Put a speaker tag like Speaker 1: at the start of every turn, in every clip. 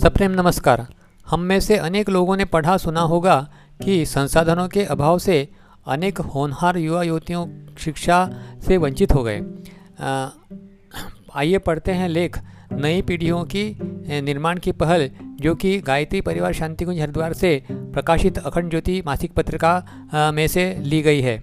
Speaker 1: सप्रेम नमस्कार। हम में से अनेक लोगों ने पढ़ा सुना होगा कि संसाधनों के अभाव से अनेक होनहार युवा युवतियों शिक्षा से वंचित हो गए। आइए पढ़ते हैं लेख नई पीढ़ियों की निर्माण की पहल, जो कि गायत्री परिवार शांतिकुंज हरिद्वार से प्रकाशित अखंड ज्योति मासिक पत्रिका में से ली गई है।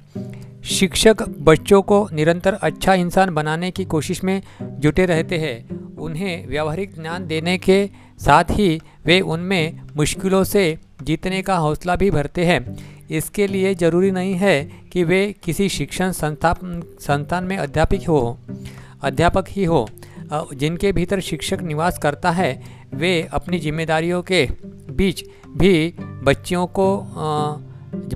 Speaker 1: शिक्षक बच्चों को निरंतर अच्छा इंसान बनाने की कोशिश में जुटे रहते हैं। उन्हें व्यावहारिक ज्ञान देने के साथ ही वे उनमें मुश्किलों से जीतने का हौसला भी भरते हैं। इसके लिए ज़रूरी नहीं है कि वे किसी शिक्षण संस्था संस्थान में अध्यापक हो, अध्यापक ही हो। जिनके भीतर शिक्षक निवास करता है, वे अपनी जिम्मेदारियों के बीच भी बच्चों को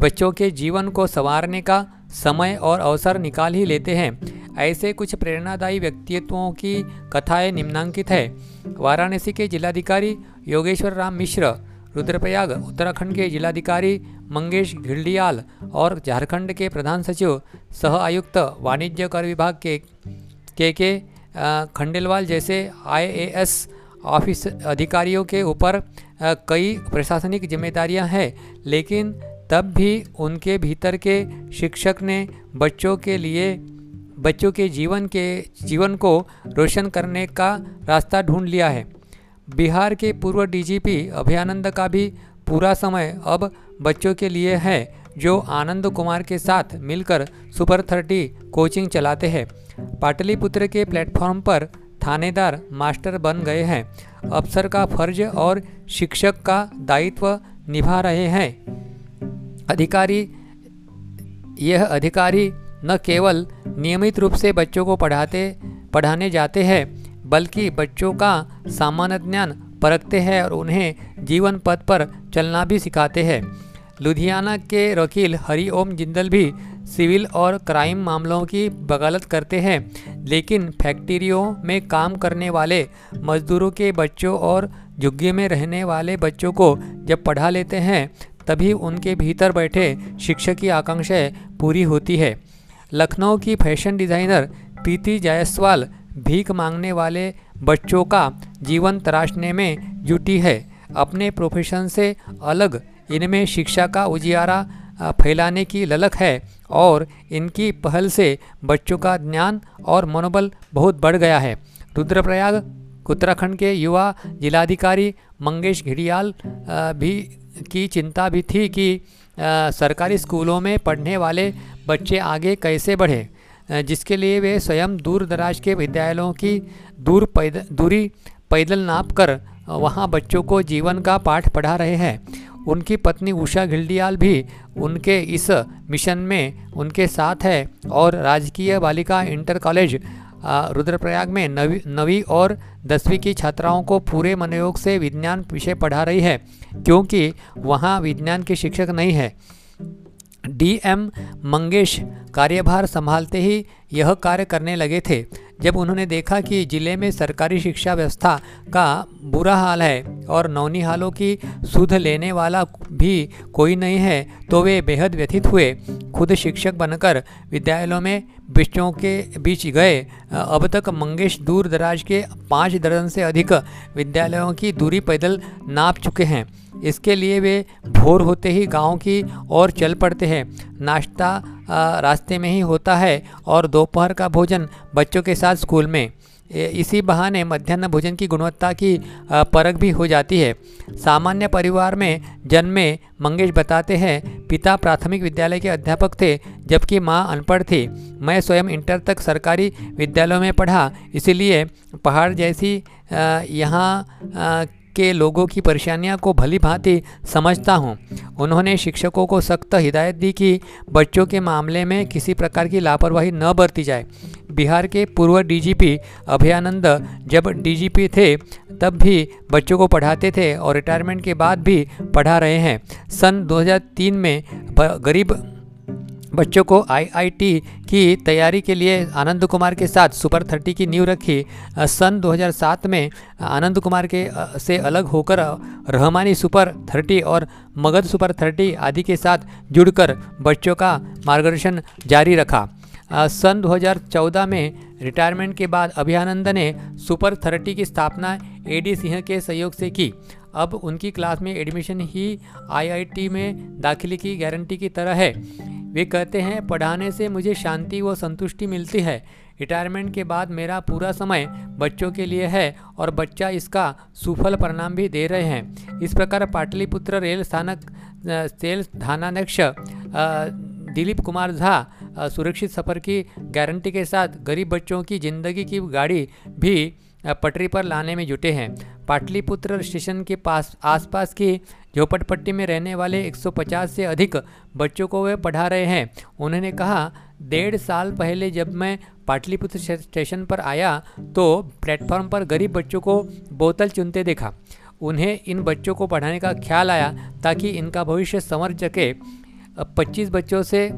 Speaker 1: बच्चों के जीवन को संवारने का समय और अवसर निकाल ही लेते हैं। ऐसे कुछ प्रेरणादायी व्यक्तित्वों की कथाएँ निम्नांकित है। वाराणसी के जिलाधिकारी योगेश्वर राम मिश्र, रुद्रप्रयाग, उत्तराखंड के जिलाधिकारी मंगेश घिल्डियाल और झारखंड के प्रधान सचिव, सह आयुक्त, वाणिज्य कर विभाग के के के खंडेलवाल जैसे आईएएस ऑफ़िस अधिकारियों के ऊपर कई प्रशासनिक जिम्मेदारियाँ हैं, लेकिन तब भी उनके भीतर के शिक्षक ने बच्चों के लिए बच्चों के जीवन के, जीवन को रोशन करने का रास्ता ढूंढ लिया है। बिहार के पूर्व डीजीपी अभयानंद का भी पूरा समय अब बच्चों के लिए है, जो आनंद कुमार के साथ मिलकर सुपर थर्टी कोचिंग चलाते हैं। पाटलिपुत्र के प्लेटफॉर्म पर थानेदार मास्टर बन गए हैं। अफसर का फ़र्ज़ और शिक्षक का दायित्व निभा रहे हैं। अधिकारी, यह अधिकारी न केवल नियमित रूप से बच्चों को पढ़ाते, पढ़ाने जाते हैं, बल्कि बच्चों का सामान्य ज्ञान परखते हैं और उन्हें जीवन पथ पर चलना भी सिखाते हैं। लुधियाना के वकील हरिओम जिंदल भी सिविल और क्राइम मामलों की वकालत करते हैं, लेकिन फैक्ट्रियों में काम करने वाले, मजदूरों के बच्चों और झुग्गी में रहने वाले बच्चों को जब पढ़ा लेते हैं, तभी उनके भीतर बैठे शिक्षक की आकांक्षाएँ पूरी होती है। लखनऊ की फ़ैशन डिज़ाइनर प्रीति जायसवाल भीख मांगने वाले बच्चों का जीवन तराशने में जुटी है। अपने प्रोफेशन से अलग इनमें शिक्षा का उजियारा फैलाने की ललक है और इनकी पहल से बच्चों का ज्ञान और मनोबल बहुत बढ़ गया है। रुद्रप्रयाग, उत्तराखंड के युवा जिलाधिकारी मंगेश घिड़ियाल भी की चिंता भी थी कि सरकारी स्कूलों में पढ़ने वाले बच्चे आगे कैसे बढ़े? जिसके लिए वे स्वयं दूर दराज के विद्यालयों की दूर पैद, दूरी पैदल नाप कर वहाँ बच्चों को जीवन का पाठ पढ़ा रहे हैं। उनकी पत्नी उषा घिल्डियाल भी उनके इस मिशन में उनके साथ है और राजकीय बालिका इंटर कॉलेज रुद्रप्रयाग में नवी नवी और दसवीं की छात्राओं को पूरे मनोयोग से विज्ञान विषय पढ़ा रही है, क्योंकि वहाँ विज्ञान के शिक्षक नहीं है। डीएम मंगेश कार्यभार संभालते ही यह कार्य करने लगे थे, जब उन्होंने देखा कि ज़िले में सरकारी शिक्षा व्यवस्था का बुरा हाल है और नौनिहालों की सुध लेने वाला भी कोई नहीं है तो वे बेहद व्यथित हुए। खुद शिक्षक बनकर विद्यालयों में बच्चों के बीच गए। अब तक मंगेश दूर दराज के पाँच दर्जन से अधिक विद्यालयों की दूरी पैदल नाप चुके हैं। इसके लिए वे भोर होते ही गाँव की ओर चल पड़ते हैं। नाश्ता रास्ते में ही होता है और दोपहर का भोजन बच्चों के साथ स्कूल में। इसी बहाने मध्यान्ह भोजन की गुणवत्ता की परख भी हो जाती है। सामान्य परिवार में जन्मे मंगेश बताते हैं, पिता प्राथमिक विद्यालय के अध्यापक थे, जबकि माँ अनपढ़ थी। मैं स्वयं इंटर तक सरकारी विद्यालयों में पढ़ा, इसीलिए पहाड़ जैसी यहाँ के लोगों की परेशानियाँ को भली भांति समझता हूँ। उन्होंने शिक्षकों को सख्त हिदायत दी कि बच्चों के मामले में किसी प्रकार की लापरवाही न बरती जाए बिहार के पूर्व डीजीपी अभयानंद जब डीजीपी थे, तब भी बच्चों को पढ़ाते थे और रिटायरमेंट के बाद भी पढ़ा रहे हैं सन 2003 में गरीब बच्चों को आईआईटी की तैयारी के लिए आनंद कुमार के साथ सुपर थर्टी की नींव रखी। सन 2007 में आनंद कुमार के से अलग होकर रहमानी सुपर थर्टी और मगध सुपर थर्टी आदि के साथ जुड़कर बच्चों का मार्गदर्शन जारी रखा। सन 2014 में रिटायरमेंट के बाद अभियानंद ने सुपर थर्टी की स्थापना ए डी सिंह के सहयोग से की। अब उनकी क्लास में एडमिशन ही आईआईटी में दाखिले की गारंटी की तरह है। वे कहते हैं, पढ़ाने से मुझे शांति व संतुष्टि मिलती है। रिटायरमेंट के बाद मेरा पूरा समय बच्चों के लिए है और बच्चा इसका सुफल परिणाम भी दे रहे हैं। इस प्रकार पाटलिपुत्र रेल स्थानक सेल थानाध्यक्ष दिलीप कुमार झा सुरक्षित सफ़र की गारंटी के साथ गरीब बच्चों की ज़िंदगी की गाड़ी भी पटरी पर लाने में जुटे हैं। पाटलिपुत्र स्टेशन के पास, आसपास की झोपड़पट्टी में रहने वाले 150 से अधिक बच्चों को वे पढ़ा रहे हैं। उन्होंने कहा, डेढ़ साल पहले जब मैं पाटलिपुत्र स्टेशन पर आया तो प्लेटफॉर्म पर गरीब बच्चों को बोतल चुनते देखा। उन्हें इन बच्चों को पढ़ाने का ख्याल आया, ताकि इनका भविष्य समझ सके 25 बच्चों से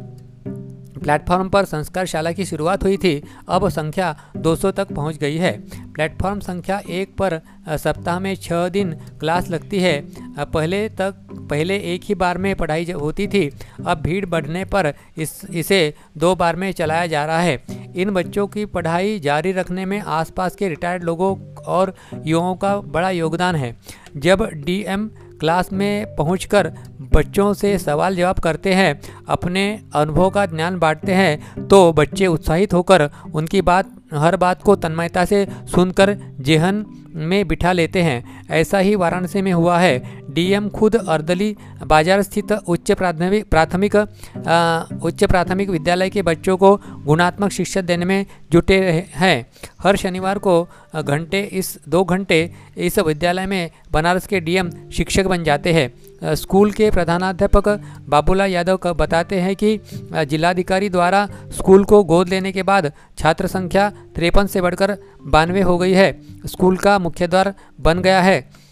Speaker 1: प्लेटफॉर्म पर संस्कार शाला की शुरुआत हुई थी। अब संख्या 200 तक पहुँच गई है। प्लेटफॉर्म संख्या एक पर सप्ताह में छः दिन क्लास लगती है। पहले तक, पहले एक ही बार में पढ़ाई होती थी। अब भीड़ बढ़ने पर इस, इसे दो बार में चलाया जा रहा है। इन बच्चों की पढ़ाई जारी रखने में आसपास के रिटायर्ड लोगों और युवाओं का बड़ा योगदान है। जब डीएम क्लास में पहुंचकर बच्चों से सवाल जवाब करते हैं, अपने अनुभव का ज्ञान बांटते हैं तो बच्चे उत्साहित होकर उनकी बात, हर बात को तन्मयता से सुनकर जेहन में बिठा लेते हैं। ऐसा ही वाराणसी में हुआ है। डीएम खुद अर्दली बाज़ार स्थित उच्च प्राथमिक प्राथमिक उच्च प्राथमिक विद्यालय के बच्चों को गुणात्मक शिक्षा देने में जुटे हैं। हर शनिवार को घंटे इस, दो घंटे इस विद्यालय में बनारस के डीएम शिक्षक बन जाते हैं। स्कूल के प्रधानाध्यापक बाबूलाल यादव का बताते हैं कि जिलाधिकारी द्वारा स्कूल को गोद लेने के बाद छात्र संख्या तिरपन से बढ़कर बानवे हो गई है। स्कूल का मुख्य द्वार बन गया है।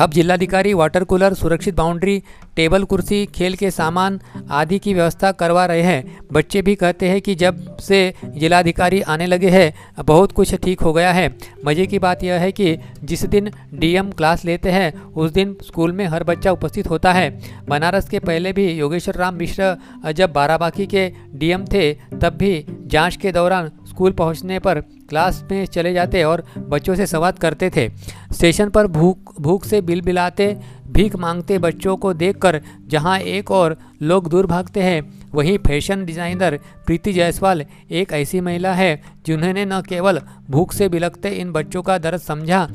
Speaker 1: अब जिलाधिकारी, वाटर कूलर, सुरक्षित बाउंड्री, टेबल कुर्सी, खेल के सामान आदि की व्यवस्था करवा रहे हैं। बच्चे भी कहते हैं कि जब से जिलाधिकारी आने लगे हैं, बहुत कुछ ठीक हो गया है। मज़े की बात यह है कि जिस दिन डीएम क्लास लेते हैं, उस दिन स्कूल में हर बच्चा उपस्थित होता है। बनारस के पहले भी योगेश्वर राम मिश्र जब बाराबाकी के डीएम थे, तब भी जाँच के दौरान स्कूल पहुँचने पर क्लास में चले जाते और बच्चों से संवाद करते थे। स्टेशन पर भूख भूख से बिल बिलाते भीख मांगते बच्चों को देखकर जहाँ एक और लोग दूर भागते हैं, वहीं फ़ैशन डिज़ाइनर प्रीति जायसवाल एक ऐसी महिला है जिन्होंने न केवल भूख से बिलकते इन बच्चों का दर्द समझा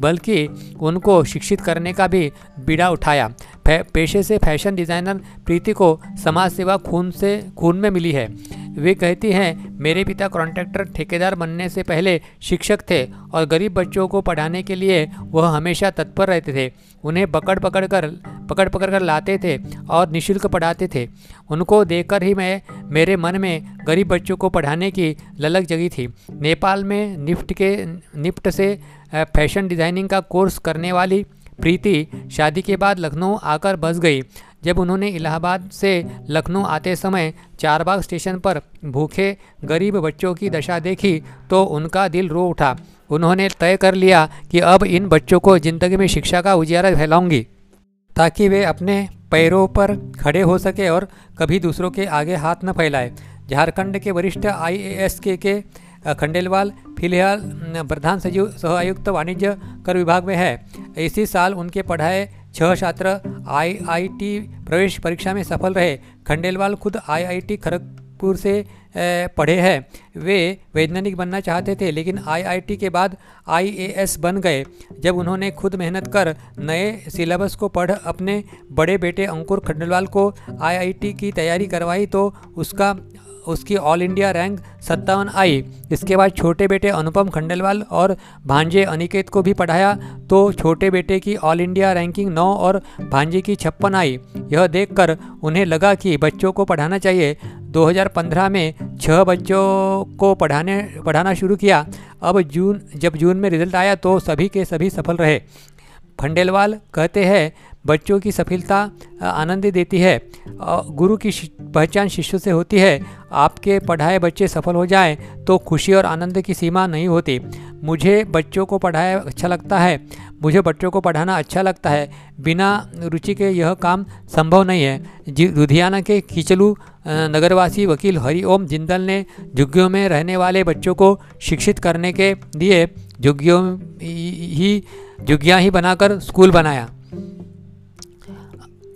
Speaker 1: बल्कि उनको शिक्षित करने का भी बीड़ा उठाया। पेशे से फ़ैशन डिज़ाइनर प्रीति को समाज सेवा खून से, खून में मिली है। वे कहती हैं, मेरे पिता कॉन्ट्रैक्टर ठेकेदार बनने से पहले शिक्षक थे और गरीब बच्चों को पढ़ाने के लिए वह हमेशा तत्पर रहते थे। उन्हें पकड़ पकड़ कर पकड़ पकड़ कर लाते थे और निशुल्क पढ़ाते थे। उनको देखकर ही मैं, मेरे मन में गरीब बच्चों को पढ़ाने की ललक जगी थी। नेपाल में निफ्ट के, निफ्ट से फ़ैशन डिज़ाइनिंग का कोर्स करने वाली प्रीति शादी के बाद लखनऊ आकर बस गई। जब उन्होंने इलाहाबाद से लखनऊ आते समय चारबाग स्टेशन पर भूखे, गरीब बच्चों की दशा देखी तो उनका दिल रो उठा। उन्होंने तय कर लिया कि अब इन बच्चों को ज़िंदगी में शिक्षा का उजियारा फैलाऊँगी, ताकि वे अपने पैरों पर खड़े हो सके और कभी दूसरों के आगे हाथ न फैलाए। झारखंड के वरिष्ठ आईएएस के के खंडेलवाल फ़िलहाल प्रधान सचिव सह आयुक्त वाणिज्य कर विभाग में है। इसी साल उनके पढ़ाए छह छात्र आईआईटी प्रवेश परीक्षा में सफल रहे। खंडेलवाल खुद आईआईटी खड़गपुर से पढ़े हैं। वे वैज्ञानिक बनना चाहते थे, लेकिन आईआईटी के बाद आईएएस बन गए। जब उन्होंने खुद मेहनत कर नए सिलेबस को पढ़, अपने बड़े बेटे अंकुर खंडेलवाल को आईआईटी की तैयारी करवाई तो उसका उसकी ऑल इंडिया रैंक सत्तावन आई। इसके बाद छोटे बेटे अनुपम खंडेलवाल और भांजे अनिकेत को भी पढ़ाया तो छोटे बेटे की ऑल इंडिया रैंकिंग नौ और भांजे की छप्पन आई। यह देखकर उन्हें लगा कि बच्चों को पढ़ाना चाहिए। 2015 में छः बच्चों को पढ़ाने, पढ़ाना शुरू किया। अब जून, जब जून में रिज़ल्ट आया तो सभी के सभी सफल रहे। खंडेलवाल कहते हैं, बच्चों की सफलता आनंद देती है। गुरु की पहचान शिष्य से होती है। आपके पढ़ाए बच्चे सफल हो जाएँ तो खुशी और आनंद की सीमा नहीं होती। मुझे बच्चों को पढ़ाया अच्छा लगता है। मुझे बच्चों को पढ़ाना अच्छा लगता है। बिना रुचि के यह काम संभव नहीं है। लुधियाना के खिचलू नगरवासी वकील हरिओम जिंदल ने झुग्गियों में रहने वाले बच्चों को शिक्षित करने के लिए झुग्गियों ही झुग्गियाँ ही बनाकर स्कूल बनाया।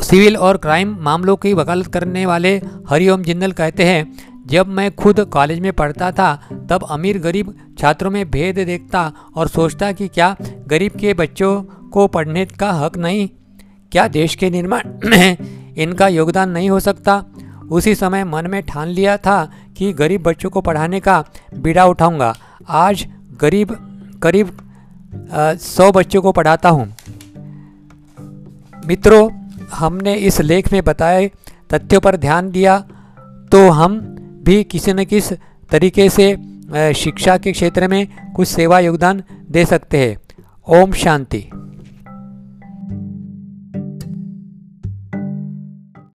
Speaker 1: सिविल और क्राइम मामलों की वकालत करने वाले हरिओम जिंदल कहते हैं, जब मैं खुद कॉलेज में पढ़ता था, तब अमीर गरीब छात्रों में भेद देखता और सोचता कि क्या गरीब के बच्चों को पढ़ने का हक नहीं? क्या देश के निर्माण में इनका योगदान नहीं हो सकता? उसी समय मन में ठान लिया था कि गरीब बच्चों को पढ़ाने का बीड़ा उठाऊँगा। आज गरीब, करीब सौ बच्चों को पढ़ाता हूँ। मित्रों, हमने इस लेख में बताए तथ्यों पर ध्यान दिया तो हम भी किसी न किस तरीके से शिक्षा के क्षेत्र में कुछ सेवा योगदान दे सकते हैं। ओम शांति।